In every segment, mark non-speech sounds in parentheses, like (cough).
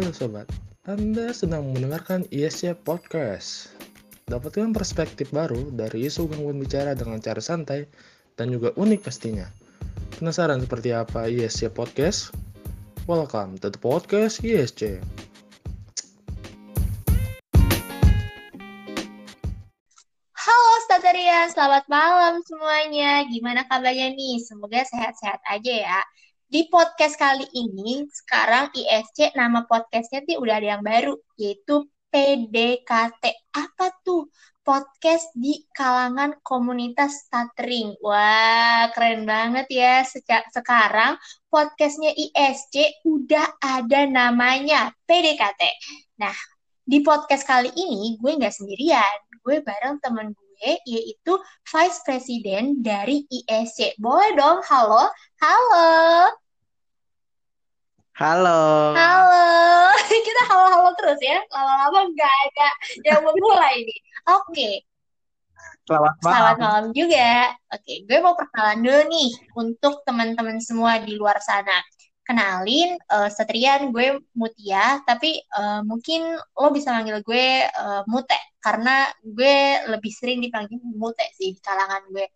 Halo sobat, Anda sedang mendengarkan ISC Podcast. Dapatkan perspektif baru dari isu gangguan bicara dengan cara santai dan juga unik pastinya. Penasaran seperti apa ISC Podcast? Welcome to the podcast ISC. Halo Statarian, selamat malam semuanya. Gimana kabarnya nih? Semoga sehat-sehat aja ya. Di podcast kali ini, sekarang ISC nama podcastnya tuh udah ada yang baru, yaitu PDKT. Apa tuh? Podcast di kalangan komunitas stuttering. Wah, keren banget ya. Seca- sekarang podcastnya ISC udah ada namanya PDKT. Nah, di podcast kali ini gue nggak sendirian. Gue bareng temen gue, yaitu Vice President dari ISC. Boleh dong, halo? Halo? Halo. Halo? (laughs) Kita halo-halo terus ya. Lama-lama nggak ada yang memulai nih. Oke, Selamat malam. selamat malam juga. Oke, gue mau perkenalan dulu nih untuk teman-teman semua di luar sana. Kenalin, eh, Setrian, gue Mutia, tapi eh, mungkin lo bisa manggil gue eh, Mute, karena gue lebih sering dipanggil Mute sih kalangan gue.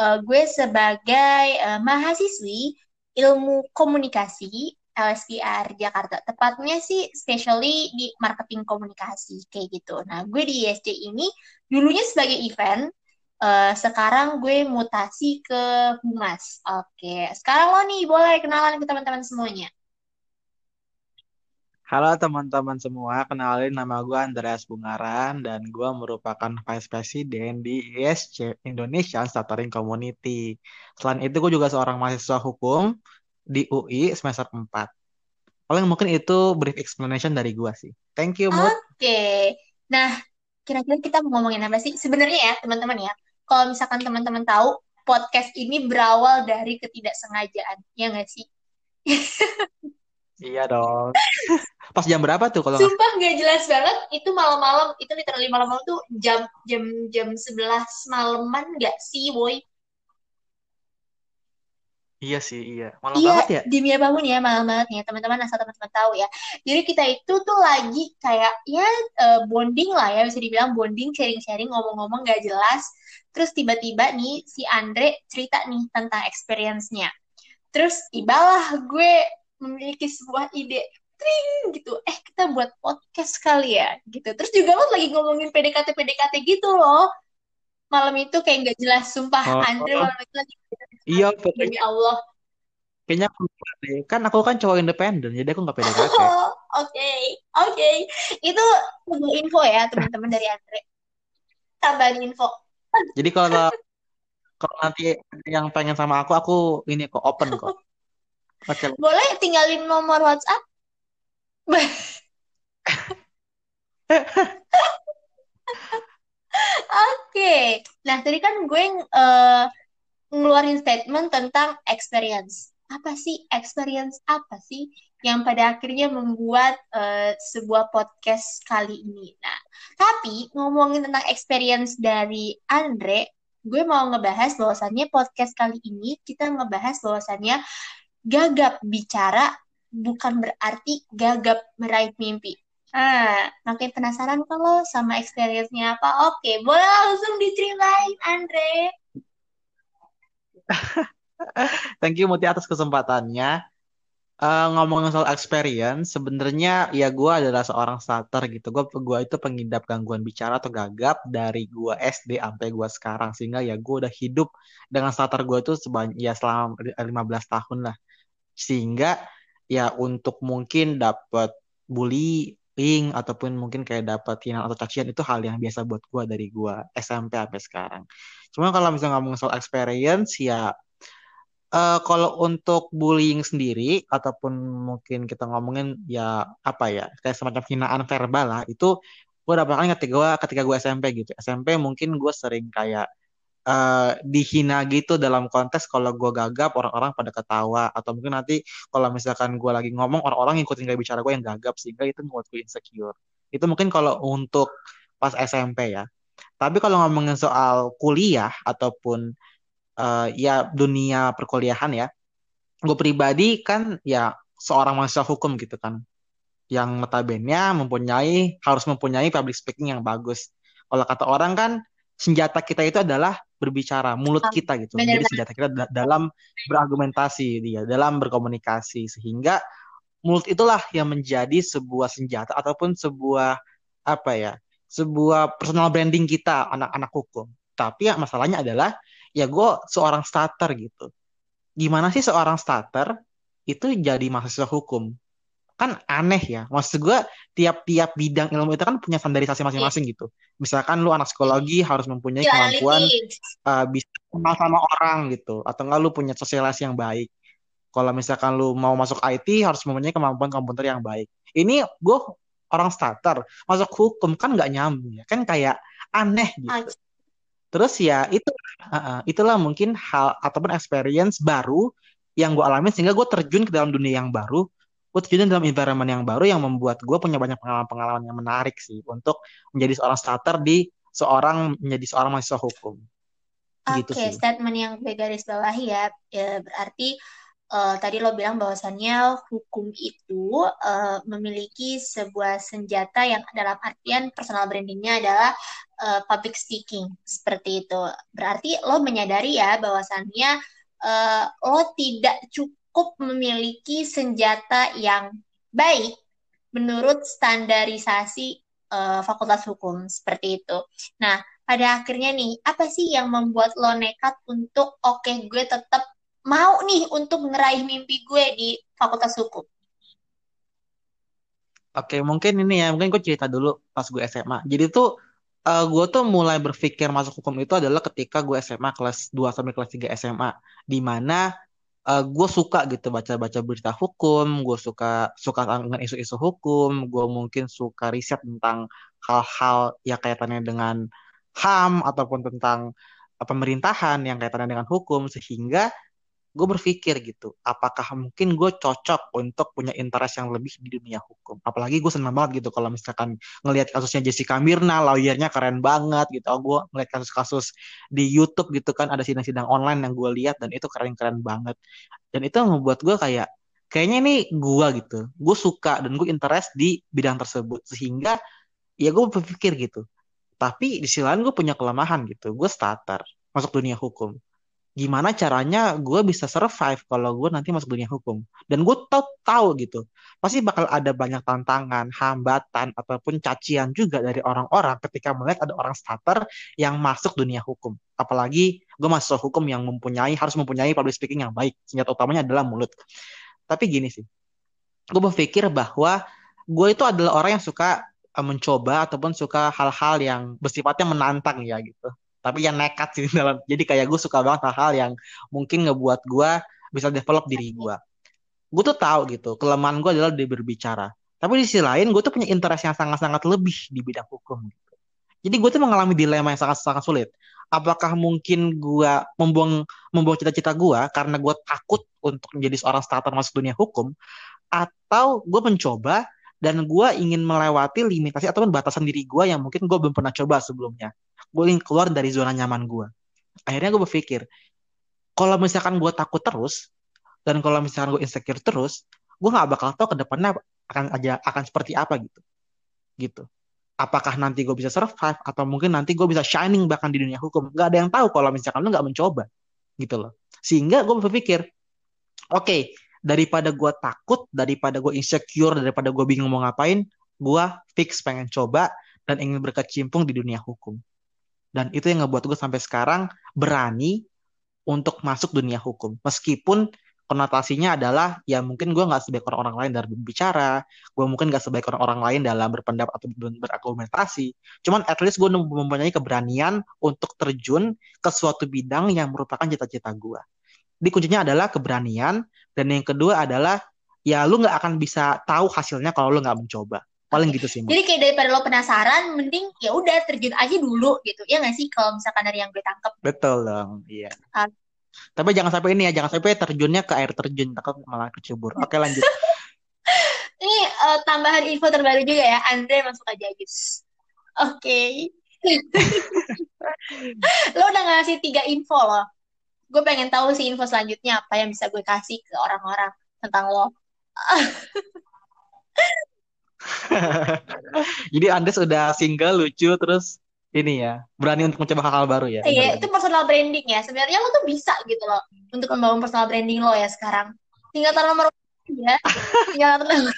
Eh, gue sebagai eh, mahasiswi ilmu komunikasi LSPR Jakarta. Tepatnya sih specially di marketing komunikasi kayak gitu. Nah, gue di ISC ini dulunya sebagai event, eh, sekarang gue mutasi ke humas. Oke, sekarang lo nih boleh kenalan ke teman-teman semuanya. Halo teman-teman semua, kenalin nama gue Andreas Bungaran dan gue merupakan Vice President di ISC Indonesia Stuttering Community. Selain itu gue juga seorang mahasiswa hukum di UI semester 4. Paling mungkin itu brief explanation dari gue sih. Thank you, Mut. Oke, nah kira-kira kita mau ngomongin apa sih? Sebenarnya ya teman-teman ya, kalau misalkan teman-teman tahu podcast ini berawal dari ketidaksengajaan, ya nggak sih? Iya dong. (laughs) Pas jam berapa tuh kalau Sumpah nggak jelas banget. Itu malam-malam, itu literally malam-malam tuh jam jam jam 11 malaman nggak sih, boy? Iya sih, iya. Malam Iya, banget ya? demi apa pun ya malam banget ya teman-teman asal teman-teman tahu ya. Jadi kita itu tuh lagi kayak ya eh, bonding lah ya bisa dibilang bonding sharing-sharing ngomong-ngomong gak jelas. Terus tiba-tiba nih si Andre cerita nih tentang experience-nya. Terus tibalah gue memiliki sebuah ide tring gitu. Eh kita buat podcast kali ya gitu. Terus juga lo lagi ngomongin PDKT PDKT gitu loh. Malam itu kayak gak jelas sumpah Oh, Andre malam itu lagi iya demi Allah. kayaknya aku. Kan aku kan cowok independen, jadi aku nggak PDKT. Oh, oke, oke. Itu info ya, teman-teman dari Andre. Tambahin info. Jadi kalau kalau nanti yang pengen sama aku, aku ini kok open kok. Oke, Boleh tinggalin nomor WhatsApp? Oke. Nah, tadi kan gue eh, ngeluarin statement tentang experience. Apa sih experience apa sih yang pada akhirnya membuat eh, sebuah podcast kali ini? Nah, tapi ngomongin tentang experience dari Andre, gue mau ngebahas bahwasannya podcast kali ini kita ngebahas bahwasannya gagap bicara bukan berarti gagap meraih mimpi. Ah, makin penasaran lo sama experience-nya apa? Oke, boleh langsung diceritain, Andre. (laughs) thank you Muti atas kesempatannya. Eh, ngomongin soal experience, sebenarnya ya gue adalah seorang starter gitu. Gue gua itu pengidap gangguan bicara atau gagap dari gue SD sampai gue sekarang. Sehingga ya gue udah hidup dengan starter gue tuh sebanyak ya selama 15 tahun lah. Sehingga ya untuk mungkin dapat bullying ataupun mungkin kayak dapat hinaan atau cacian itu hal yang biasa buat gue dari gue SMP sampai sekarang. Cuma kalau misalnya ngomong soal experience ya eh, kalau untuk bullying sendiri ataupun mungkin kita ngomongin ya apa ya kayak semacam hinaan verbal lah itu gue dapatkan ketika gue ketika gue SMP gitu. SMP mungkin gue sering kayak eh, dihina gitu dalam konteks kalau gue gagap orang-orang pada ketawa atau mungkin nanti kalau misalkan gue lagi ngomong orang-orang ngikutin gaya bicara gue yang gagap sehingga itu membuat gue insecure. Itu mungkin kalau untuk pas SMP ya. Tapi kalau ngomongin soal kuliah ataupun eh, ya dunia perkuliahan ya, gue pribadi kan ya seorang mahasiswa hukum gitu kan. yang notabene mempunyai harus mempunyai public speaking yang bagus. Kalau kata orang kan senjata kita itu adalah berbicara, mulut kita gitu. benar Jadi senjata kita da- dalam berargumentasi dia, dalam berkomunikasi sehingga mulut itulah yang menjadi sebuah senjata ataupun sebuah apa ya, sebuah personal branding kita anak-anak hukum. Tapi ya masalahnya adalah ya gue seorang starter gitu. Gimana sih seorang starter itu jadi mahasiswa hukum? kan aneh ya. Maksud gue tiap-tiap bidang ilmu itu kan punya standarisasi masing-masing gitu. Misalkan lu anak psikologi harus mempunyai Skill kemampuan uh, bisa kenal sama orang gitu, atau enggak lu punya sosialisasi yang baik. Kalau misalkan lu mau masuk IT harus mempunyai kemampuan komputer yang baik. Ini gue orang starter masuk hukum kan nggak nyambung ya, kan kayak aneh gitu. Terus ya itu uh, itulah mungkin hal ataupun experience baru yang gue alami sehingga gue terjun ke dalam dunia yang baru gue terjun dalam environment yang baru yang membuat gue punya banyak pengalaman-pengalaman yang menarik sih untuk menjadi seorang starter di seorang menjadi seorang mahasiswa hukum gitu Oke, sih. statement yang gue garis bawahi ya, ya berarti eh, tadi lo bilang bahwasannya hukum itu eh, memiliki sebuah senjata yang dalam artian personal brandingnya adalah eh, public speaking seperti itu. Berarti lo menyadari ya bahwasannya eh, lo tidak cukup memiliki senjata yang baik menurut standarisasi eh, Fakultas Hukum seperti itu. Nah, pada akhirnya nih, apa sih yang membuat lo nekat untuk oke gue tetap mau nih untuk ngeraih mimpi gue di Fakultas Hukum? Oke, mungkin ini ya, mungkin gue cerita dulu pas gue SMA. Jadi tuh eh, gue tuh mulai berpikir masuk hukum itu adalah ketika gue SMA kelas 2 sampai kelas 3 SMA, di mana eh, gue suka gitu baca-baca berita hukum, gue suka suka dengan isu-isu hukum, gue mungkin suka riset tentang hal-hal yang kaitannya dengan HAM ataupun tentang eh, pemerintahan yang kaitannya dengan hukum, sehingga gue berpikir gitu, apakah mungkin gue cocok untuk punya interest yang lebih di dunia hukum. Apalagi gue senang banget gitu kalau misalkan ngelihat kasusnya Jessica Mirna, lawyernya keren banget gitu. Oh, gue ngeliat kasus-kasus di YouTube gitu kan, ada sidang-sidang online yang gue lihat dan itu keren-keren banget. Dan itu membuat gue kayak, kayaknya ini gue gitu. Gue suka dan gue interest di bidang tersebut. Sehingga ya gue berpikir gitu. Tapi di sisi lain gue punya kelemahan gitu. Gue starter masuk dunia hukum gimana caranya gue bisa survive kalau gue nanti masuk dunia hukum. Dan gue tahu tahu gitu. Pasti bakal ada banyak tantangan hambatan ataupun cacian juga dari orang-orang ketika melihat ada orang starter yang masuk dunia hukum. Apalagi gue masuk hukum yang mempunyai harus mempunyai public speaking yang baik. Senjata utamanya adalah mulut. Tapi gini sih gue berpikir bahwa gue itu adalah orang yang suka eh, mencoba ataupun suka hal-hal yang bersifatnya menantang ya gitu tapi yang nekat sih (laughs) dalam jadi kayak gue suka banget hal-hal yang mungkin ngebuat gue bisa develop diri gue gue tuh tahu gitu kelemahan gue adalah di berbicara. Tapi di sisi lain gue tuh punya interest yang sangat-sangat lebih di bidang hukum gitu. jadi gue tuh mengalami dilema yang sangat-sangat sulit. Apakah mungkin gue membuang membuang cita-cita gue karena gue takut untuk menjadi seorang starter masuk dunia hukum? Atau gue mencoba dan gue ingin melewati limitasi ataupun batasan diri gue yang mungkin gue belum pernah coba sebelumnya gue ingin keluar dari zona nyaman gue akhirnya gue berpikir kalau misalkan gue takut terus dan kalau misalkan gue insecure terus gue nggak bakal tahu ke depannya akan aja akan seperti apa gitu. Gitu. Apakah nanti gue bisa survive atau mungkin nanti gue bisa shining bahkan di dunia hukum. Nggak ada yang tahu kalau misalkan lu nggak mencoba. Gitu loh. Sehingga gue berpikir oke okay, daripada gue takut daripada gue insecure daripada gue bingung mau ngapain gue fix pengen coba dan ingin berkecimpung di dunia hukum dan itu yang ngebuat gue sampai sekarang berani untuk masuk dunia hukum meskipun konotasinya adalah ya mungkin gue nggak sebaik orang-orang lain dalam berbicara, gue mungkin nggak sebaik orang-orang lain dalam berpendapat atau berargumentasi. Cuman at least gue mempunyai keberanian untuk terjun ke suatu bidang yang merupakan cita-cita gue. Di kuncinya adalah keberanian dan yang kedua adalah ya lu nggak akan bisa tahu hasilnya kalau lu nggak mencoba. Paling gitu sih. Jadi kayak daripada lo penasaran, mending ya udah terjun aja dulu gitu. Ya nggak sih kalau misalkan dari yang gue tangkap. Betul dong, iya. Uh, tapi jangan sampai ini ya, jangan sampai terjunnya ke air terjun, takut malah kecebur. Oke lanjut. (laughs) ini uh, tambahan info terbaru juga ya, Andre masuk aja guys. Oke. Okay. (laughs) lo udah ngasih tiga info loh. Gue pengen tahu sih info selanjutnya apa yang bisa gue kasih ke orang-orang tentang lo. (laughs) (laughs) Jadi Andes udah single, lucu, terus ini ya, berani untuk mencoba hal-hal baru ya. Iya, itu personal branding ya. Sebenarnya lo tuh bisa gitu loh untuk membangun personal branding lo ya sekarang. Tinggal taruh nomor ya. (laughs) Tinggal taruh nomor.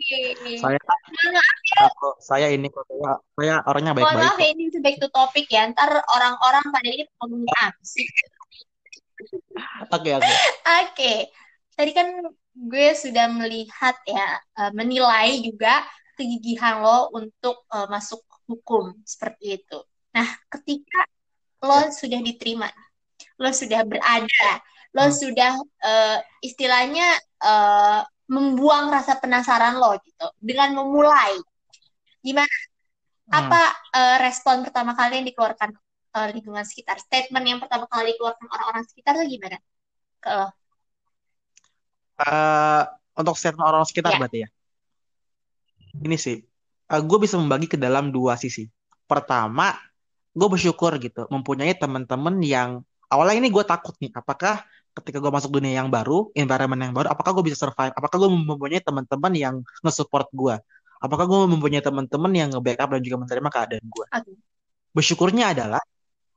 Oke. Saya Mohon maaf, kalau saya ini kok saya, saya orangnya mohon baik-baik maaf kok. ya ini back to topic ya. Ntar orang-orang pada ini ngomongin? (laughs) Oke, oke. Oke, tadi kan gue sudah melihat ya, eh, menilai juga kegigihan lo untuk eh, masuk hukum seperti itu. Nah, ketika lo Ya. sudah diterima, lo sudah berada, lo Hmm. sudah eh, istilahnya eh, membuang rasa penasaran lo gitu dengan memulai. Gimana? Hmm. Apa eh, respon pertama kali yang dikeluarkan eh, lingkungan sekitar? Statement yang pertama kali dikeluarkan orang-orang sekitar tuh gimana? Ke lo? Eh, untuk statement orang sekitar Ya. berarti ya. Ini sih, gue bisa membagi ke dalam dua sisi. Pertama, gue bersyukur gitu, mempunyai teman-teman yang awalnya ini gue takut nih, apakah ketika gue masuk dunia yang baru, environment yang baru, apakah gue bisa survive? Apakah gue mempunyai teman-teman yang nge-support gue? Apakah gue mempunyai teman-teman yang nge-backup dan juga menerima keadaan gue? Oke. Bersyukurnya adalah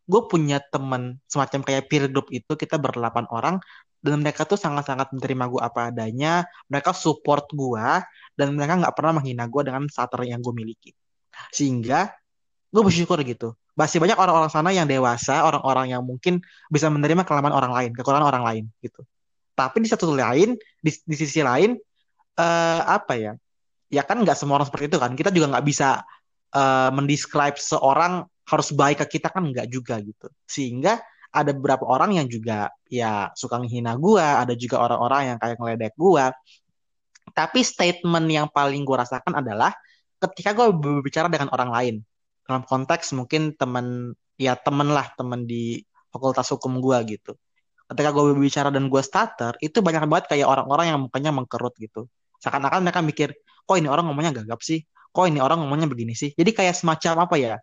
gue punya teman semacam kayak peer group itu kita berdelapan orang dan mereka tuh sangat-sangat menerima gue apa adanya mereka support gue dan mereka nggak pernah menghina gue dengan starter yang gue miliki. Sehingga gue bersyukur gitu. Masih banyak orang-orang sana yang dewasa orang-orang yang mungkin bisa menerima kelemahan orang lain kekurangan orang lain gitu. Tapi di satu lain di, di sisi lain eh, apa ya? Ya kan nggak semua orang seperti itu kan? Kita juga nggak bisa eh, mendescribe seorang harus baik ke kita kan nggak juga gitu. Sehingga ada beberapa orang yang juga ya suka menghina gua ada juga orang-orang yang kayak ngeledek gua. Tapi statement yang paling gue rasakan adalah ketika gue berbicara dengan orang lain. Dalam konteks mungkin teman ya temen lah temen di fakultas hukum gua gitu. Ketika gue berbicara dan gue starter itu banyak banget kayak orang-orang yang mukanya mengkerut gitu. Seakan-akan mereka mikir kok ini orang ngomongnya gagap sih? Kok ini orang ngomongnya begini sih? Jadi kayak semacam apa ya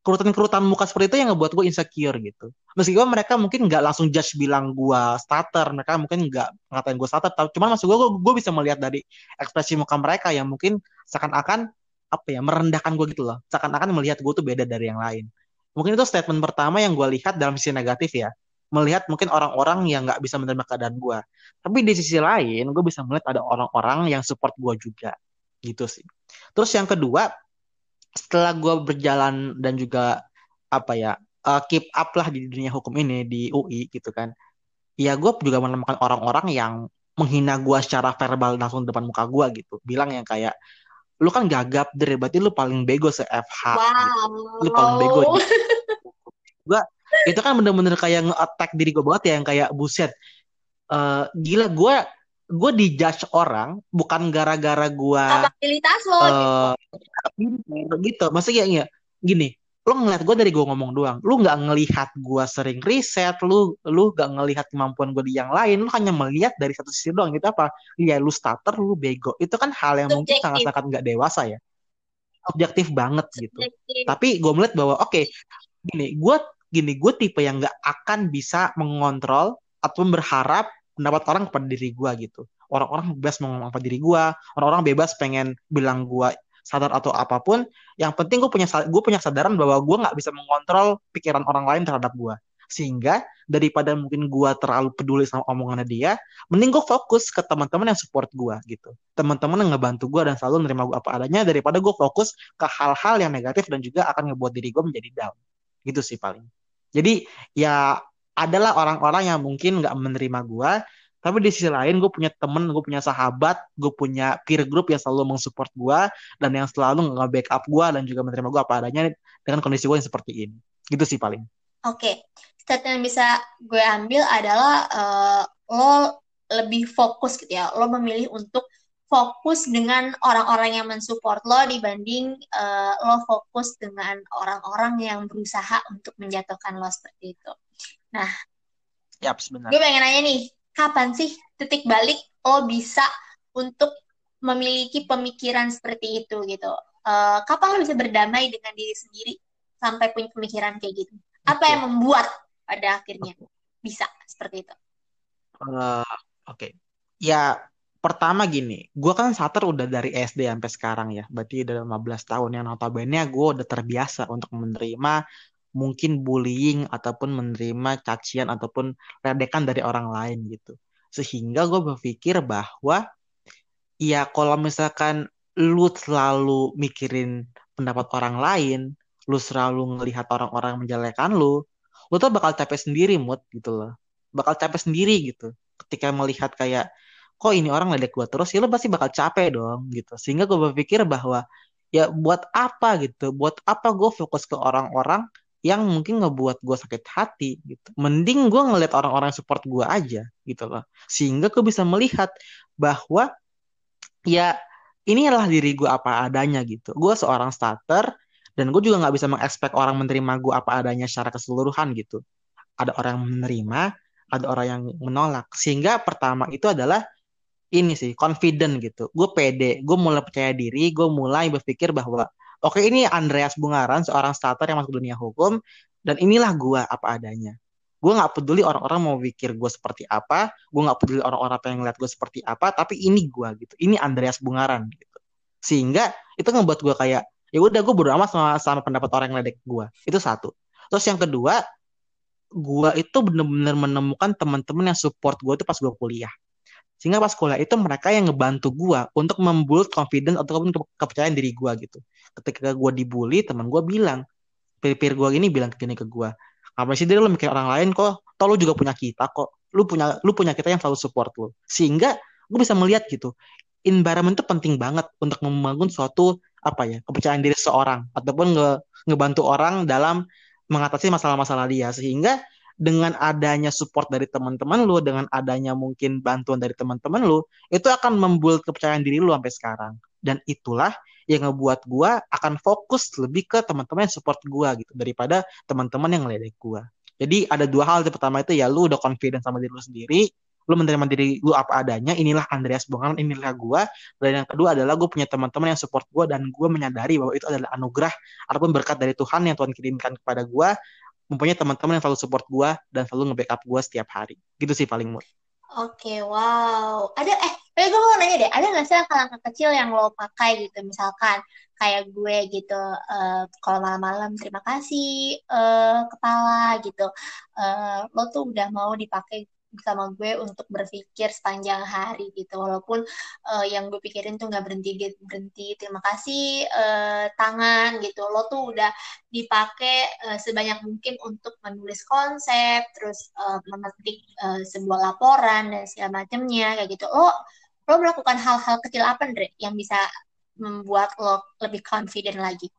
kerutan-kerutan muka seperti itu yang ngebuat gue insecure gitu. Meskipun mereka mungkin nggak langsung judge bilang gue starter, mereka mungkin nggak ngatain gue starter, tapi cuman maksud gue, gue bisa melihat dari ekspresi muka mereka yang mungkin seakan-akan apa ya merendahkan gue gitu loh, seakan-akan melihat gue tuh beda dari yang lain. Mungkin itu statement pertama yang gue lihat dalam sisi negatif ya, melihat mungkin orang-orang yang nggak bisa menerima keadaan gue. Tapi di sisi lain, gue bisa melihat ada orang-orang yang support gue juga, gitu sih. Terus yang kedua, setelah gue berjalan dan juga apa ya uh, keep up lah di dunia hukum ini di UI gitu kan ya gue juga menemukan orang-orang yang menghina gue secara verbal langsung depan muka gue gitu bilang yang kayak lu kan gagap deh berarti lu paling bego se FH Wow. gitu. lu paling bego gitu. gue itu kan bener-bener kayak nge-attack diri gue banget ya yang kayak buset Uh, gila gue gue dijudge orang bukan gara-gara gue Kapabilitas lo gitu. eh gitu maksudnya ya gini lu ngeliat gue dari gue ngomong doang lu nggak ngelihat gue sering riset lu lu nggak ngelihat kemampuan gue di yang lain lu hanya melihat dari satu sisi doang gitu apa ya lu starter lu bego itu kan hal yang mungkin Subjektif. sangat-sangat nggak dewasa ya objektif banget gitu Subjektif. tapi gue melihat bahwa oke gini gue gini gue tipe yang nggak akan bisa mengontrol atau berharap pendapat orang kepada diri gue gitu. Orang-orang bebas mau ngomong apa diri gue orang-orang bebas pengen bilang gue sadar atau apa pun. Yang penting gue punya gue punya kesadaran bahwa gue nggak bisa mengontrol pikiran orang lain terhadap gue sehingga daripada mungkin gue terlalu peduli sama omongannya dia mending gue fokus ke teman-teman yang support gue gitu. Teman-teman yang ngebantu gue dan selalu nerima gue apa adanya daripada gue fokus ke hal-hal yang negatif dan juga akan ngebuat diri gue menjadi down. Gitu sih paling. Jadi ya adalah orang-orang yang mungkin nggak menerima gue tapi di sisi lain gue punya temen gue punya sahabat gue punya peer group yang selalu mensupport gue dan yang selalu nge-backup gue dan juga menerima gue apa adanya dengan kondisi gue yang seperti ini gitu sih paling Oke, statement yang bisa gue ambil adalah eh, lo lebih fokus gitu ya. Lo memilih untuk fokus dengan orang-orang yang mensupport lo dibanding eh, lo fokus dengan orang-orang yang berusaha untuk menjatuhkan lo seperti itu. Ya sebenarnya Gue pengen nanya nih, kapan sih titik balik lo bisa untuk memiliki pemikiran seperti itu gitu? Eh, kapan lo bisa berdamai dengan diri sendiri sampai punya pemikiran kayak gitu? Apa Oke. yang membuat pada akhirnya bisa seperti itu? Eh, oke ya pertama gini, gue kan starter udah dari SD sampai sekarang ya, berarti udah 15 tahun yang notabene gue udah terbiasa untuk menerima mungkin bullying ataupun menerima cacian ataupun ledekan dari orang lain gitu. Sehingga gue berpikir bahwa ya kalau misalkan lu selalu mikirin pendapat orang lain, lu selalu ngelihat orang-orang menjelekan lu, lu tuh bakal capek sendiri mood gitu loh. Bakal capek sendiri gitu. Ketika melihat kayak kok ini orang ledek gue terus, ya lu pasti bakal capek dong gitu. Sehingga gue berpikir bahwa ya buat apa gitu, buat apa gue fokus ke orang-orang yang mungkin ngebuat gue sakit hati gitu. Mending gue ngeliat orang-orang support gue aja gitu loh. Sehingga gue bisa melihat bahwa ya ini adalah diri gue apa adanya gitu. Gue seorang starter dan gue juga nggak bisa mengekspek orang menerima gue apa adanya secara keseluruhan gitu. Ada orang yang menerima, ada orang yang menolak. Sehingga pertama itu adalah ini sih confident gitu. Gue pede, gue mulai percaya diri, gue mulai berpikir bahwa Oke, ini Andreas Bungaran, seorang starter yang masuk dunia hukum, dan inilah gue apa adanya. Gue nggak peduli orang-orang mau pikir gue seperti apa, gue nggak peduli orang-orang pengen ngeliat gue seperti apa, tapi ini gue gitu. Ini Andreas Bungaran gitu. Sehingga itu ngebuat gue kayak, ya udah gue bodo sama, sama pendapat orang yang ledek gue. Itu satu. Terus yang kedua, gue itu bener-bener menemukan teman-teman yang support gue itu pas gue kuliah. Sehingga pas kuliah itu mereka yang ngebantu gue untuk membuat confidence ataupun kepercayaan diri gue gitu. Ketika gue dibully, teman gue bilang, peer-peer gue ini bilang gini ke gue, apa sih dia lu mikir orang lain kok, tau lu juga punya kita kok, lu punya lu punya kita yang selalu support lu. Sehingga gue bisa melihat gitu, environment itu penting banget untuk membangun suatu apa ya kepercayaan diri seorang ataupun nge, ngebantu orang dalam mengatasi masalah-masalah dia sehingga dengan adanya support dari teman-teman lu, dengan adanya mungkin bantuan dari teman-teman lu, itu akan membuat kepercayaan diri lu sampai sekarang. Dan itulah yang ngebuat gua akan fokus lebih ke teman-teman yang support gua gitu daripada teman-teman yang ngeledek gua. Jadi ada dua hal. Yang pertama itu ya lu udah confident sama diri lu sendiri, lu menerima diri lu apa adanya, inilah Andreas Bongan, inilah gua. Dan yang kedua adalah gue punya teman-teman yang support gua dan gue menyadari bahwa itu adalah anugerah ataupun berkat dari Tuhan yang Tuhan kirimkan kepada gua mempunyai teman-teman yang selalu support gue dan selalu nge-backup gue setiap hari. Gitu sih paling mood. Oke, wow. Ada eh, tapi gue mau nanya deh, ada nggak sih langkah-langkah kecil yang lo pakai gitu, misalkan kayak gue gitu, uh, kalau malam-malam terima kasih uh, kepala gitu, uh, lo tuh udah mau dipakai sama gue untuk berpikir sepanjang hari gitu. Walaupun uh, yang gue pikirin tuh nggak berhenti berhenti. Terima kasih uh, tangan gitu. Lo tuh udah dipakai uh, sebanyak mungkin untuk menulis konsep terus uh, memetik uh, sebuah laporan dan segala macamnya kayak gitu. Lo lo melakukan hal-hal kecil apa Andre yang bisa membuat lo lebih confident lagi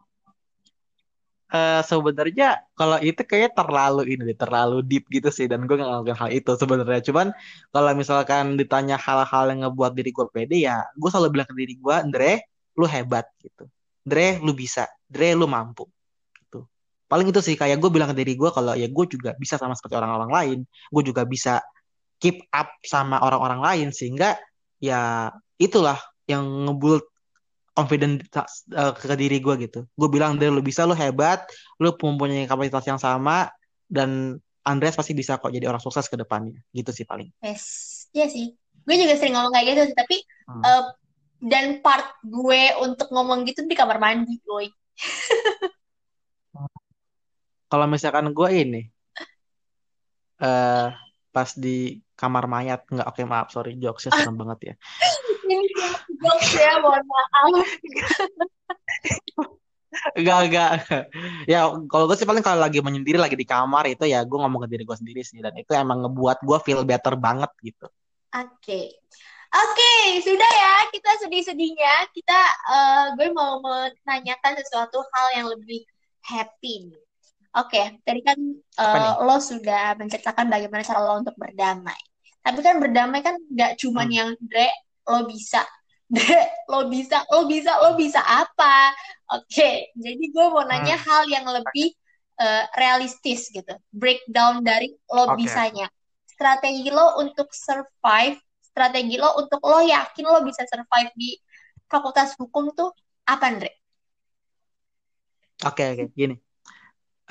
uh, sebenarnya kalau itu kayak terlalu ini terlalu deep gitu sih dan gue gak ngelakuin hal itu sebenarnya. Cuman kalau misalkan ditanya hal-hal yang ngebuat diri gue pede ya gue selalu bilang ke diri gue Andre lu hebat gitu. Andre lu bisa Andre lu mampu gitu. Paling itu sih kayak gue bilang ke diri gue kalau ya gue juga bisa sama seperti orang-orang lain. Gue juga bisa keep up sama orang-orang lain sehingga ya itulah yang ngebuat confident uh, ke diri gue gitu. Gue bilang dari lu bisa, lu hebat, lu mempunyai kapasitas yang sama dan Andreas pasti bisa kok jadi orang sukses ke depannya. Gitu sih paling. Yes, iya sih. Gue juga sering ngomong kayak gitu sih, tapi hmm. uh, dan part gue untuk ngomong gitu di kamar mandi, boy. (laughs) Kalau misalkan gue ini, uh, pas di kamar mayat nggak oke okay, maaf sorry jokesnya (laughs) serem banget ya ini jokes ya mohon maaf Enggak, enggak. Ya, kalau gue sih paling kalau lagi menyendiri, lagi di kamar itu ya gue ngomong ke diri gue sendiri sih. Dan itu emang ngebuat gue feel better banget gitu. Oke. Okay. Oke, okay, sudah ya. Kita sedih-sedihnya. Kita, uh, gue mau menanyakan sesuatu hal yang lebih happy. Oke, okay, tadi kan uh, lo sudah menceritakan bagaimana cara lo untuk berdamai. Tapi kan berdamai kan nggak cuman hmm. yang Dre lo bisa (laughs) Dre, lo bisa, lo bisa, lo bisa apa? Oke, okay. jadi gue mau nanya hmm. hal yang lebih uh, realistis gitu. Breakdown dari lo okay. bisanya. Strategi lo untuk survive, strategi lo untuk lo yakin lo bisa survive di fakultas hukum tuh apa, Andre? Oke, okay, oke, okay. gini.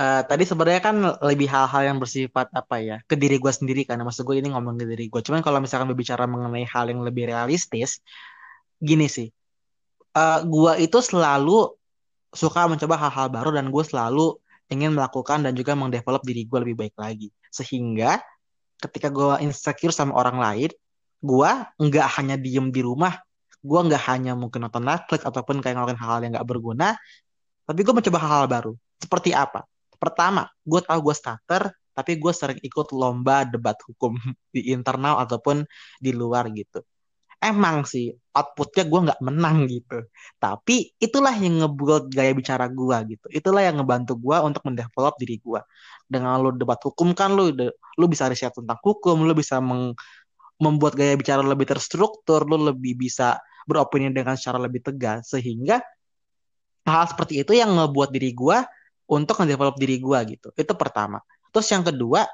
Uh, tadi sebenarnya kan lebih hal-hal yang bersifat apa ya ke diri gue sendiri karena maksud gue ini ngomong ke diri gue. Cuman kalau misalkan berbicara mengenai hal yang lebih realistis, gini sih, uh, gue itu selalu suka mencoba hal-hal baru dan gue selalu ingin melakukan dan juga mendevelop diri gue lebih baik lagi. Sehingga ketika gue insecure sama orang lain, gue nggak hanya diem di rumah, gue nggak hanya mungkin nonton Netflix ataupun kayak ngelakuin hal-hal yang nggak berguna, tapi gue mencoba hal-hal baru. Seperti apa? Pertama, gue tahu gue starter, tapi gue sering ikut lomba debat hukum (laughs) di internal ataupun di luar gitu. Emang sih outputnya gue nggak menang gitu, tapi itulah yang ngebuat gaya bicara gue gitu. Itulah yang ngebantu gue untuk mendevelop diri gue. Dengan lo debat hukum kan lo lo bisa riset tentang hukum, lo bisa meng, membuat gaya bicara lebih terstruktur, lo lebih bisa beropini dengan secara lebih tegas sehingga hal seperti itu yang ngebuat diri gue untuk ngedevelop diri gue gitu. Itu pertama. Terus yang kedua,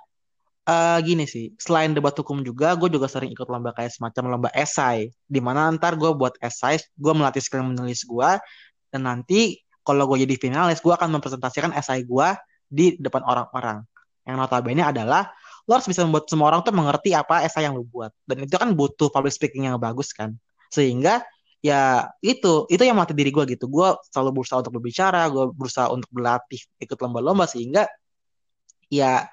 uh, gini sih, selain debat hukum juga, gue juga sering ikut lomba kayak semacam lomba esai, di mana ntar gue buat esai, gue melatih skill menulis gue, dan nanti kalau gue jadi finalis, gue akan mempresentasikan esai gue di depan orang-orang. Yang notabene adalah lo harus bisa membuat semua orang tuh mengerti apa esai yang lo buat. Dan itu kan butuh public speaking yang bagus kan. Sehingga ya itu itu yang melatih diri gue gitu. Gue selalu berusaha untuk berbicara gue berusaha untuk berlatih ikut lomba-lomba sehingga ya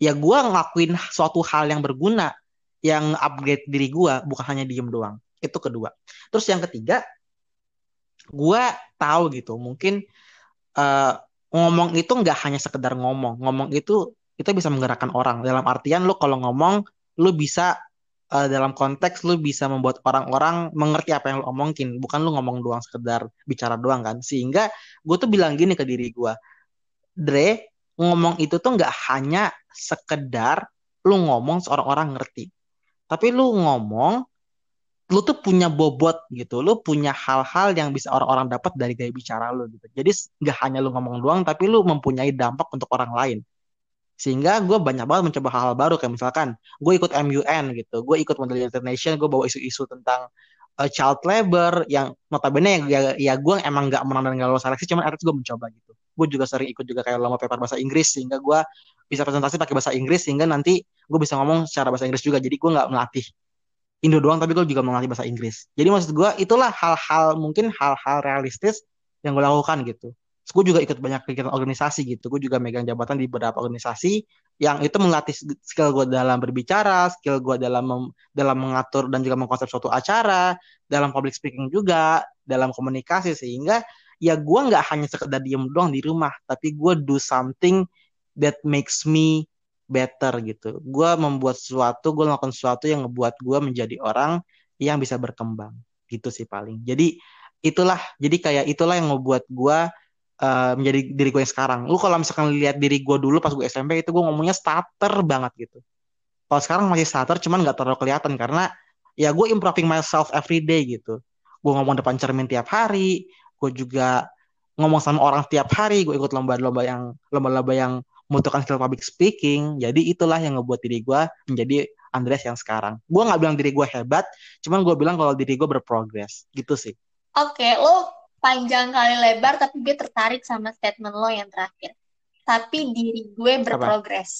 ya gue ngelakuin suatu hal yang berguna yang upgrade diri gue bukan hanya diem doang. Itu kedua. Terus yang ketiga gue tahu gitu mungkin uh, ngomong itu nggak hanya sekedar ngomong. Ngomong itu itu bisa menggerakkan orang. Dalam artian lo kalau ngomong lo bisa uh, dalam konteks lu bisa membuat orang-orang mengerti apa yang lu omongin. Bukan lu ngomong doang sekedar bicara doang kan. Sehingga gue tuh bilang gini ke diri gue Dre ngomong itu tuh nggak hanya sekedar lu ngomong seorang orang ngerti. Tapi lu ngomong lu tuh punya bobot gitu. Lu punya hal-hal yang bisa orang-orang dapat dari gaya bicara lu gitu. Jadi nggak hanya lu ngomong doang tapi lu mempunyai dampak untuk orang lain sehingga gue banyak banget mencoba hal-hal baru kayak misalkan gue ikut MUN gitu. Gue ikut Model International gue bawa isu-isu tentang uh, child labor yang notabene ya, ya gue emang nggak menang dan nggak lolos seleksi cuman akhirnya gue mencoba gitu. Gue juga sering ikut juga kayak lomba paper bahasa Inggris sehingga gue bisa presentasi pakai bahasa Inggris sehingga nanti gue bisa ngomong secara bahasa Inggris juga. Jadi gue nggak melatih Indo doang tapi gue juga melatih bahasa Inggris. Jadi maksud gue itulah hal-hal mungkin hal-hal realistis yang gue lakukan gitu gue juga ikut banyak kegiatan organisasi gitu. Gue juga megang jabatan di beberapa organisasi yang itu melatih skill gue dalam berbicara skill gue dalam dalam mengatur dan juga mengkonsep suatu acara dalam public speaking juga dalam komunikasi. Sehingga ya gue nggak hanya sekedar diem doang di rumah tapi gue do something that makes me better gitu. Gue membuat sesuatu gue melakukan sesuatu yang ngebuat gue menjadi orang yang bisa berkembang. Gitu sih paling. Jadi itulah jadi kayak itulah yang ngebuat gue uh, menjadi diri gue yang sekarang. Lu kalau misalkan lihat diri gue dulu pas gue SMP itu gue ngomongnya starter banget gitu. Kalau sekarang masih starter cuman nggak terlalu kelihatan karena ya gue improving myself every day gitu. Gue ngomong depan cermin tiap hari, gue juga ngomong sama orang tiap hari, gue ikut lomba-lomba yang lomba-lomba yang membutuhkan skill public speaking. Jadi itulah yang ngebuat diri gue menjadi Andreas yang sekarang. Gue nggak bilang diri gue hebat, cuman gue bilang kalau diri gue berprogres, gitu sih. Oke, okay, lo panjang kali lebar tapi gue tertarik sama statement lo yang terakhir tapi diri gue berprogres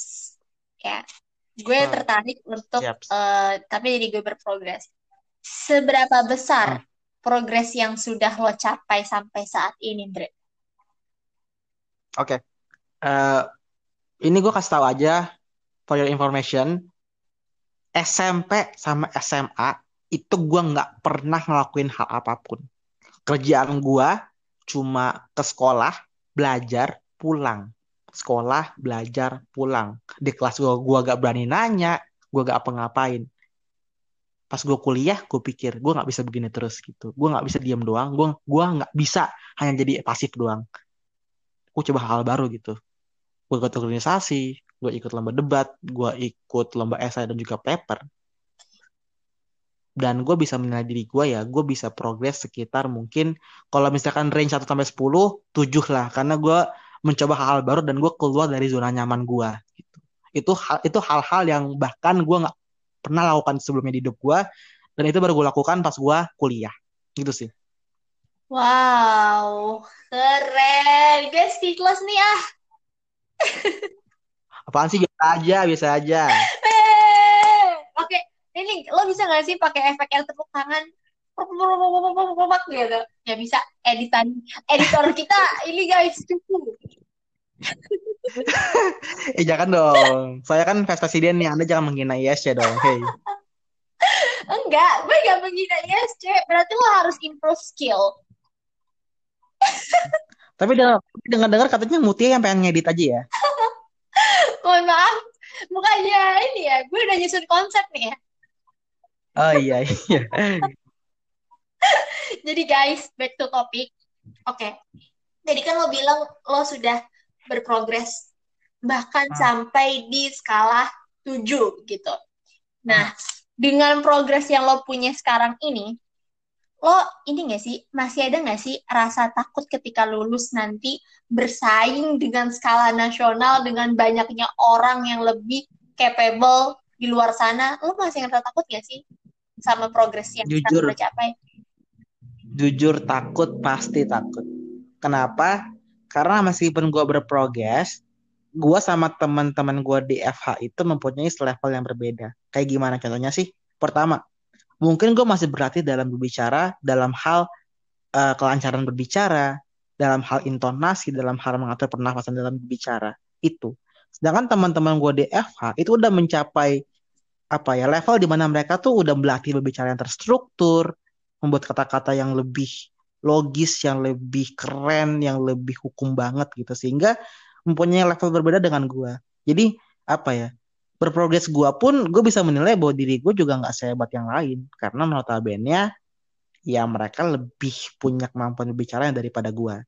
ya gue hmm. tertarik untuk yep. uh, tapi diri gue berprogres seberapa besar hmm. progres yang sudah lo capai sampai saat ini Dre? Oke okay. uh, eh, ini gue kasih tahu aja for your information SMP sama SMA itu gue nggak pernah ngelakuin hal apa pun kerjaan gua cuma ke sekolah, belajar, pulang. Sekolah, belajar, pulang. Di kelas gua, gua gak berani nanya, gua gak apa-ngapain. Pas gua kuliah, gua pikir gua gak bisa begini terus gitu. Gua gak bisa diam doang, gua gua nggak bisa hanya jadi pasif doang. Gua coba hal, baru gitu. Gua ikut organisasi, gua ikut lomba debat, gua ikut lomba esai dan juga paper dan gue bisa menilai diri gue ya gue bisa progres sekitar mungkin kalau misalkan range 1 sampai 10 7 lah. Karena gue mencoba hal-hal baru dan gue keluar dari zona nyaman gue gitu. itu hal itu hal-hal yang bahkan gue nggak pernah lakukan sebelumnya di hidup gue dan itu baru gue lakukan pas gue kuliah. Gitu sih. Wow keren. Guys speechless nih ah. Apaan sih biasa aja, biasa aja. (laughs) Ini lo bisa nggak sih pakai efek yang tepuk tangan? gitu. Ya bisa editan editor kita ini guys cukup. (laughs) Eh jangan dong. Saya kan vice presiden nih, Anda jangan menghina ISC dong. Hey. (laughs) Enggak, gue gak menghina ISC. Berarti lo harus improve skill. (laughs) Tapi dengar dengar katanya Mutia yang pengen ngedit aja ya. Mohon maaf, bukannya ini ya. Gue udah nyusun konsep nih ya. Oh iya iya. (laughs) Jadi guys, back to topic. Oke. Jadi kan lo bilang lo sudah berprogres bahkan Hmm. sampai di skala 7 gitu. Nah, dengan progres yang lo punya sekarang ini, lo ini gak sih, masih ada gak sih rasa takut ketika lulus nanti bersaing dengan skala nasional dengan banyaknya orang yang lebih capable di luar sana? Lo masih ngerasa takut gak sih sama progres yang Jujur. udah capai? Jujur takut, pasti takut. Kenapa? Karena meskipun gue berprogres, gue sama teman-teman gue di FH itu mempunyai level yang berbeda. Kayak gimana contohnya sih? Pertama, mungkin gue masih berlatih dalam berbicara, dalam hal eh, kelancaran berbicara, dalam hal intonasi, dalam hal mengatur pernafasan dalam berbicara. Itu. Sedangkan teman-teman gue di FH itu udah mencapai apa ya level di mana mereka tuh udah berlatih berbicara yang terstruktur, membuat kata-kata yang lebih logis, yang lebih keren, yang lebih hukum banget gitu sehingga mempunyai level berbeda dengan gua. Jadi apa ya? Berprogres gua pun gue bisa menilai bahwa diri gue juga nggak sehebat yang lain karena notabene ya mereka lebih punya kemampuan berbicara daripada gua.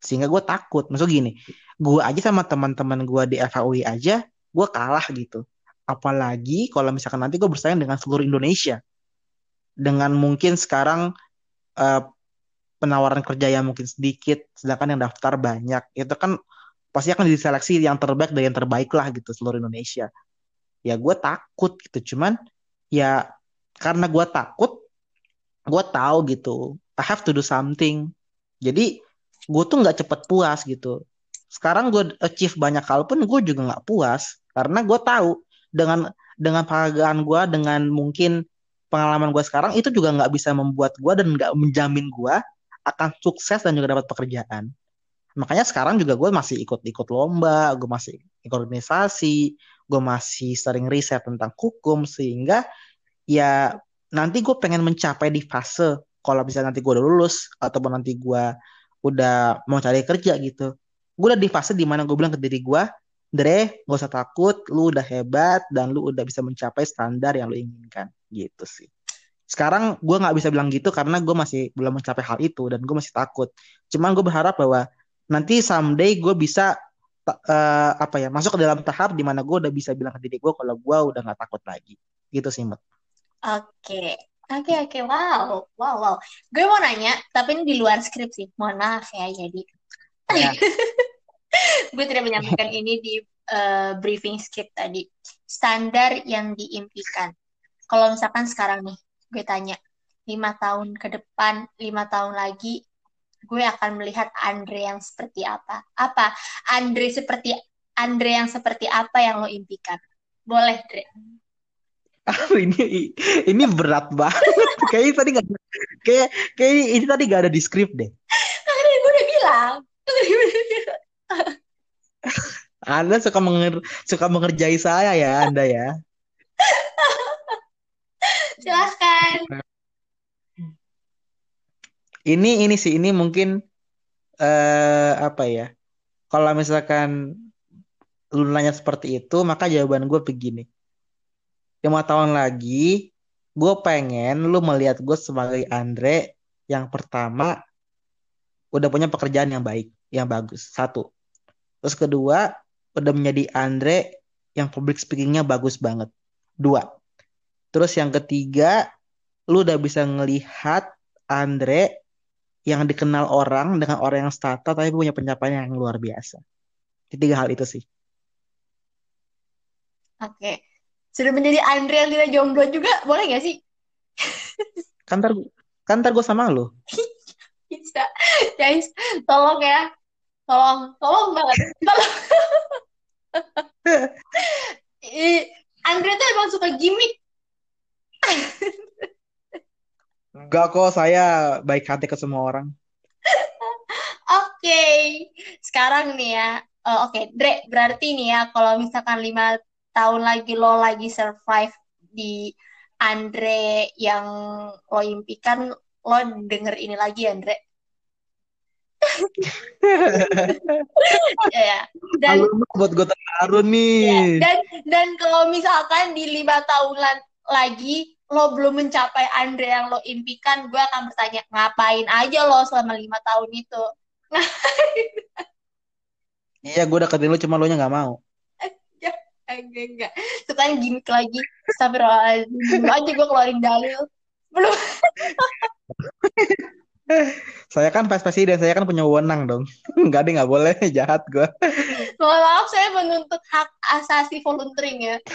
Sehingga gue takut. Maksud gini, gua aja sama teman-teman gua di FAUI aja, gua kalah gitu. Apalagi kalau misalkan nanti gue bersaing dengan seluruh Indonesia. Dengan mungkin sekarang eh, penawaran kerja yang mungkin sedikit, sedangkan yang daftar banyak. Itu kan pasti akan diseleksi yang terbaik dan yang terbaik lah gitu seluruh Indonesia. Ya gue takut gitu, cuman ya karena gue takut, gue tahu gitu, I have to do something. Jadi gue tuh nggak cepet puas gitu. Sekarang gue achieve banyak hal pun gue juga nggak puas karena gue tahu dengan dengan penghargaan gue, dengan mungkin pengalaman gue sekarang itu juga nggak bisa membuat gue dan nggak menjamin gue akan sukses dan juga dapat pekerjaan. Makanya sekarang juga gue masih ikut-ikut lomba, gue masih ikut organisasi, gue masih sering riset tentang hukum sehingga ya nanti gue pengen mencapai di fase kalau bisa nanti gue udah lulus ataupun nanti gue udah mau cari kerja gitu. Gue udah di fase di mana gue bilang ke diri gue, Dre, gak usah takut, lu udah hebat dan lu udah bisa mencapai standar yang lu inginkan gitu sih. Sekarang gue nggak bisa bilang gitu karena gue masih belum mencapai hal itu dan gue masih takut. Cuman gue berharap bahwa nanti someday gue bisa eh, apa ya masuk ke dalam tahap di mana gue udah bisa bilang ke diri gue kalau gue udah nggak takut lagi. Gitu sih, Mbak. Oke, oke, oke, wow, wow, wow. Gue mau nanya, tapi ini di luar skrip sih. Mohon maaf ya, jadi Ya. (laughs) gue tidak menyampaikan ini di eh, briefing script tadi. Standar yang diimpikan. Kalau misalkan sekarang nih, gue tanya, lima tahun ke depan, lima tahun lagi, gue akan melihat Andre yang seperti apa? Apa? Andre seperti Andre yang seperti apa yang lo impikan? Boleh, Dre. ini ini berat banget. (laughs) Kayaknya tadi nggak kayak kayak ini tadi gak ada di skrip deh. Kan gue udah bilang. Anda suka menger suka mengerjai saya ya, Anda ya. Silahkan. Ini ini sih ini mungkin eh apa ya? Kalau misalkan lu nanya seperti itu, maka jawaban gue begini. Lima tahun lagi, gue pengen lu melihat gue sebagai Andre yang pertama udah punya pekerjaan yang baik, yang bagus. Satu. Terus kedua, udah menjadi Andre yang public speakingnya bagus banget. Dua. Terus yang ketiga, lu udah bisa ngelihat Andre yang dikenal orang dengan orang yang startup tapi punya pencapaian yang luar biasa. Ketiga hal itu sih. Oke. Sudah menjadi Andre yang tidak jomblo juga, boleh gak sih? Kan ntar, kan ntar gue sama lu. (laughs) Bisa. Guys, tolong ya. Tolong, tolong banget. (laughs) Tolong. Andre tuh emang suka gimmick. Enggak kok, saya baik hati ke semua orang. Oke, okay. sekarang nih ya. Uh, Oke, okay. Dre, berarti nih ya, kalau misalkan lima tahun lagi lo lagi survive di Andre yang lo impikan, lo denger ini lagi, Andre. Ya, dan buat gue terharu nih. Ya, dan dan kalau misalkan di lima tahun lagi lo belum mencapai Andre yang lo impikan, gue akan bertanya ngapain aja lo selama lima tahun itu. (laughs) Iya, gue deketin lo cuma lo nya nggak mau. enggak, enggak. Sekarang gimmick lagi. Belum aja gue keluarin dalil. Belum. (laughs) saya kan pas presiden, saya kan punya wewenang dong. (laughs) Enggak deh, nggak boleh. (laughs) Jahat gue. Mohon maaf, saya menuntut hak asasi volunteering ya. (laughs)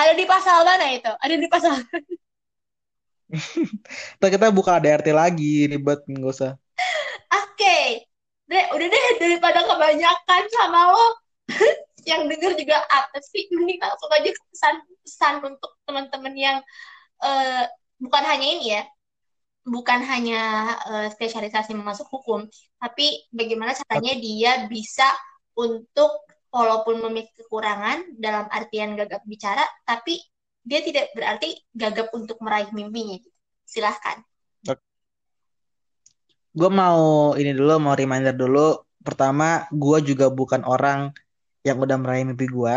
Ada di pasal mana itu? Ada di pasal. Kita kita buka ADRT lagi, ribet nggak usah. Oke, okay. Dre, udah deh daripada kebanyakan sama lo yang denger juga apa sih? Mending langsung aja pesan-pesan untuk teman-teman yang uh, bukan hanya ini ya, bukan hanya uh, spesialisasi masuk hukum, tapi bagaimana caranya dia bisa untuk walaupun memiliki kekurangan dalam artian gagap bicara, tapi dia tidak berarti gagap untuk meraih mimpinya. Silahkan. Gue mau ini dulu, mau reminder dulu. Pertama, gue juga bukan orang yang udah meraih mimpi gue,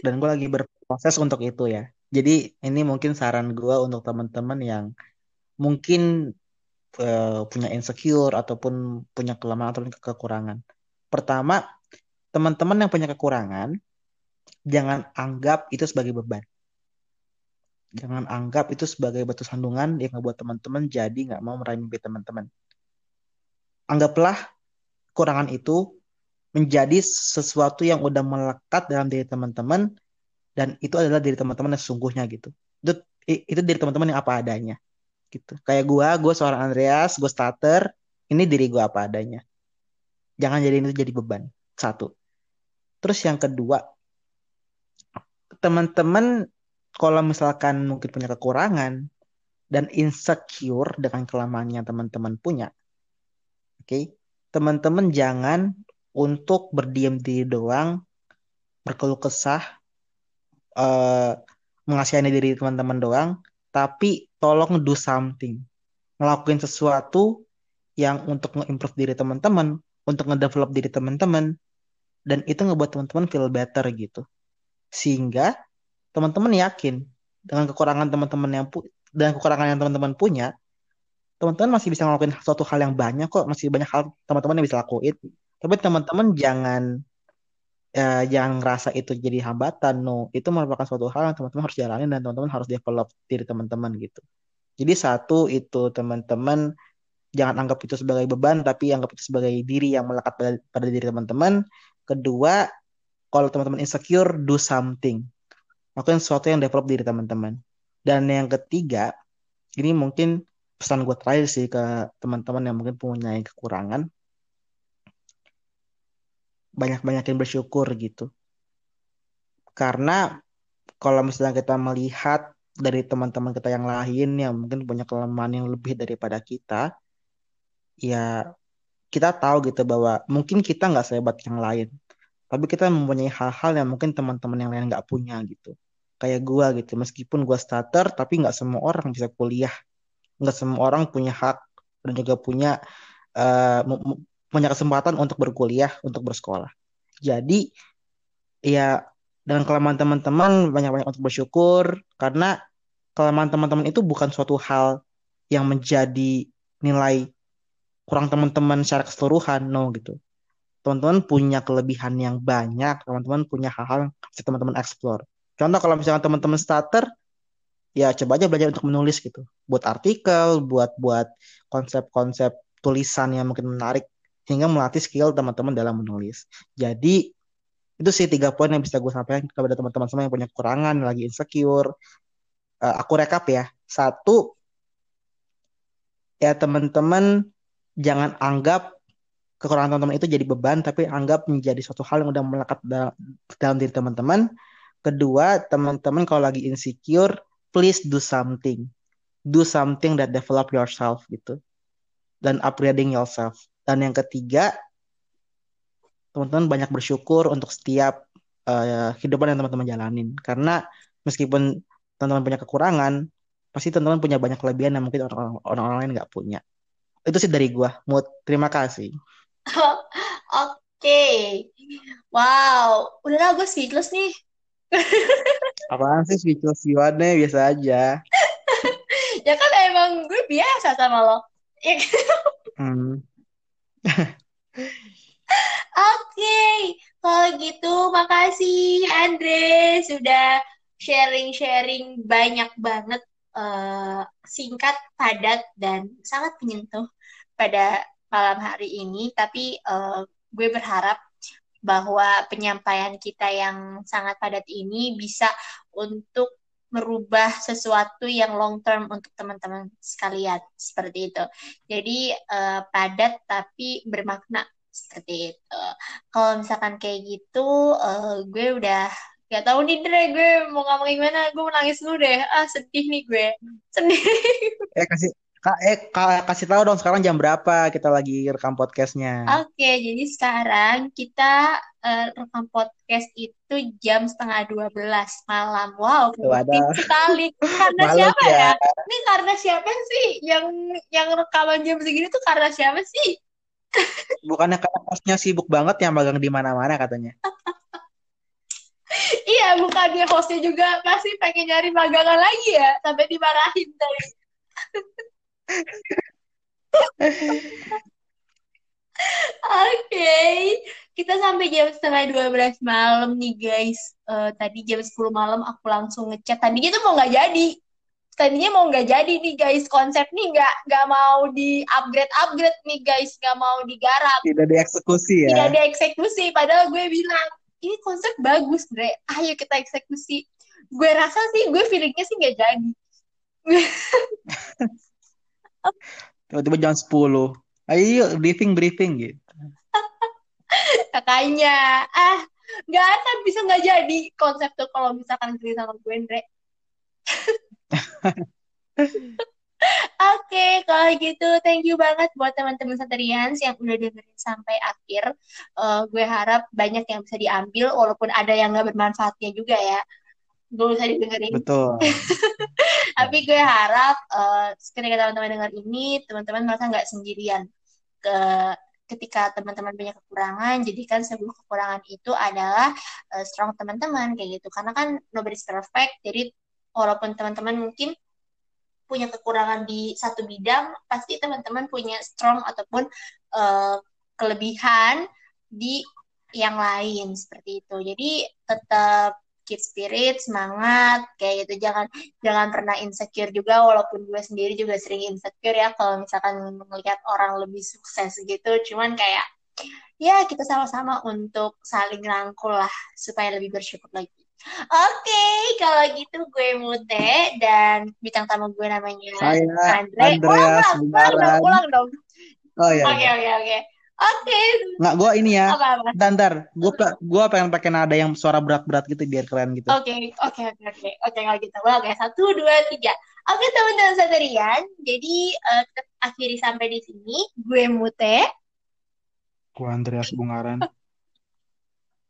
dan gue lagi berproses untuk itu ya. Jadi ini mungkin saran gue untuk teman-teman yang mungkin uh, punya insecure ataupun punya kelemahan atau kekurangan. Pertama, teman-teman yang punya kekurangan, jangan anggap itu sebagai beban. Jangan anggap itu sebagai batu sandungan yang ngebuat teman-teman jadi nggak mau meraih mimpi teman-teman. Anggaplah kekurangan itu menjadi sesuatu yang udah melekat dalam diri teman-teman dan itu adalah diri teman-teman yang sesungguhnya gitu. Itu itu diri teman-teman yang apa adanya gitu. Kayak gua, gua seorang Andreas, gua starter, ini diri gua apa adanya. Jangan jadi itu jadi beban. Satu. Terus yang kedua, teman-teman kalau misalkan mungkin punya kekurangan dan insecure dengan kelemahannya teman-teman punya, oke, okay? teman-teman jangan untuk berdiam diri doang, berkeluh kesah, uh, mengasihani diri teman-teman doang, tapi tolong do something, ngelakuin sesuatu yang untuk nge-improve diri teman-teman, untuk nge-develop diri teman-teman, dan itu ngebuat teman-teman feel better gitu. Sehingga teman-teman yakin dengan kekurangan teman-teman yang pu dan kekurangan yang teman-teman punya teman-teman masih bisa ngelakuin suatu hal yang banyak kok masih banyak hal teman-teman yang bisa lakuin. Tapi teman-teman jangan ya, jangan ngerasa itu jadi hambatan no itu merupakan suatu hal yang teman-teman harus jalanin dan teman-teman harus develop diri teman-teman gitu jadi satu itu teman-teman jangan anggap itu sebagai beban tapi anggap itu sebagai diri yang melekat pada, pada diri teman-teman Kedua, kalau teman-teman insecure, do something. Lakukan sesuatu yang develop diri teman-teman. Dan yang ketiga, ini mungkin pesan gue terakhir sih ke teman-teman yang mungkin punya kekurangan. Banyak-banyakin bersyukur gitu. Karena kalau misalnya kita melihat dari teman-teman kita yang lain yang mungkin punya kelemahan yang lebih daripada kita, ya kita tahu gitu bahwa mungkin kita nggak sehebat yang lain. Tapi kita mempunyai hal-hal yang mungkin teman-teman yang lain nggak punya gitu. Kayak gue gitu meskipun gue starter tapi nggak semua orang bisa kuliah. Nggak semua orang punya hak dan juga punya uh, punya kesempatan untuk berkuliah untuk bersekolah. Jadi ya dengan kelemahan teman-teman banyak-banyak untuk bersyukur karena kelemahan teman-teman itu bukan suatu hal yang menjadi nilai kurang teman-teman secara keseluruhan no gitu. Teman-teman punya kelebihan yang banyak teman-teman punya hal-hal yang teman-teman explore. Contoh kalau misalnya teman-teman starter ya coba aja belajar untuk menulis gitu. Buat artikel buat buat konsep-konsep tulisan yang mungkin menarik hingga melatih skill teman-teman dalam menulis. Jadi itu sih tiga poin yang bisa gue sampaikan kepada teman-teman semua yang punya kekurangan lagi insecure. Uh, aku rekap ya. Satu ya teman-teman jangan anggap kekurangan teman-teman itu jadi beban tapi anggap menjadi suatu hal yang udah melekat dalam, dalam diri teman-teman. Kedua teman-teman kalau lagi insecure please do something. Do something that develop yourself gitu. Dan upgrading yourself dan yang ketiga teman-teman banyak bersyukur untuk setiap uh, kehidupan yang teman-teman jalanin karena meskipun teman-teman punya kekurangan pasti teman-teman punya banyak kelebihan yang mungkin orang-orang lain nggak punya itu sih dari gua mood terima kasih (laughs) Oke. Okay. Wow. Udah lah gue speechless nih. (laughs) Apaan sih speechless gimana? Biasa aja. (laughs) ya kan emang gue biasa sama lo. Ya kan? hmm. Oke, okay. kalau gitu makasih Andre sudah sharing-sharing banyak banget uh, singkat, padat dan sangat menyentuh pada malam hari ini, tapi uh, gue berharap bahwa penyampaian kita yang sangat padat ini bisa untuk merubah sesuatu yang long term untuk teman-teman sekalian seperti itu. Jadi uh, padat tapi bermakna seperti itu. Kalau misalkan kayak gitu, uh, gue udah gak tahu nih Dre, gue mau ngomong gimana, gue mau nangis dulu deh. Ah sedih nih gue, sedih. Eh kasih Kak, eh, Kak, kasih tahu dong sekarang jam berapa kita lagi rekam podcastnya. Oke, jadi sekarang kita uh, rekam podcast itu jam setengah dua belas malam. Wow, penting sekali. Karena siapa ya? ya? Ini karena siapa sih yang yang rekaman jam segini tuh karena siapa sih? Bukannya karena hostnya sibuk banget yang magang di mana-mana katanya. (laughs) iya, bukannya hostnya juga pasti pengen nyari magangan lagi ya, sampai dimarahin tadi. (laughs) Oke, kita sampai jam setengah dua belas malam nih guys. Uh, tadi jam sepuluh malam aku langsung ngechat. Tadinya tuh mau nggak jadi. Tadinya mau nggak jadi nih guys. Konsep nih nggak nggak mau di upgrade upgrade nih guys. Nggak mau digarap. Tidak dieksekusi ya. Tidak dieksekusi. Padahal gue bilang ini konsep bagus, Dre. Ayo kita eksekusi. Gue rasa sih, gue feelingnya sih nggak jadi. (laughs) Tiba-tiba jam 10. Ayo briefing briefing gitu. Kakaknya, ah nggak akan bisa nggak jadi konsep tuh kalau misalkan cerita sama gue Andre. (laughs) Oke, okay, kalau gitu thank you banget buat teman-teman Satrians yang udah dengerin sampai akhir. Uh, gue harap banyak yang bisa diambil, walaupun ada yang nggak bermanfaatnya juga ya gak usah didengerin. Betul. (laughs) Tapi gue harap uh, ketika teman-teman dengar ini, teman-teman merasa nggak sendirian. Ke ketika teman-teman punya kekurangan, jadikan sebuah kekurangan itu adalah uh, strong teman-teman kayak gitu. Karena kan nobody's perfect, jadi walaupun teman-teman mungkin punya kekurangan di satu bidang, pasti teman-teman punya strong ataupun uh, kelebihan di yang lain seperti itu. Jadi tetap keep spirit, semangat, kayak gitu. Jangan jangan pernah insecure juga, walaupun gue sendiri juga sering insecure ya kalau misalkan melihat orang lebih sukses gitu. Cuman kayak ya kita sama-sama untuk saling rangkul lah supaya lebih bersyukur lagi. Oke, okay, kalau gitu gue Mute dan bintang tamu gue namanya Saya Andre. Andreas oh, ulang, dong, ulang dong. Oh iya. Oke, oke, oke. Oke. Nggak, gue ini ya. Apa, Dantar, gue gue pengen pakai nada yang suara berat-berat gitu biar keren gitu. Oke, oke, oke, oke. Oke, kalau gitu. Oke, satu, dua, tiga. Oke, teman-teman sadarian. Jadi, uh, kita akhiri sampai di sini. Gue Mute. Gue Andreas Bungaran.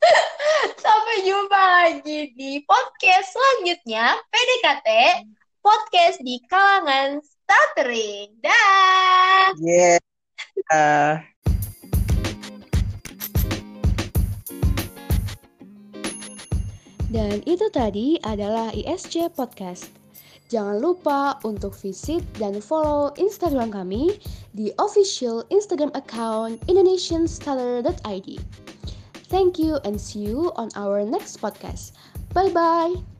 (laughs) sampai jumpa lagi di podcast selanjutnya. PDKT. Podcast di kalangan stuttering. Dah. Yeah. Uh. (laughs) Dan itu tadi adalah ISC Podcast. Jangan lupa untuk visit dan follow Instagram kami di official Instagram account indonesianstellar.id. Thank you and see you on our next podcast. Bye bye.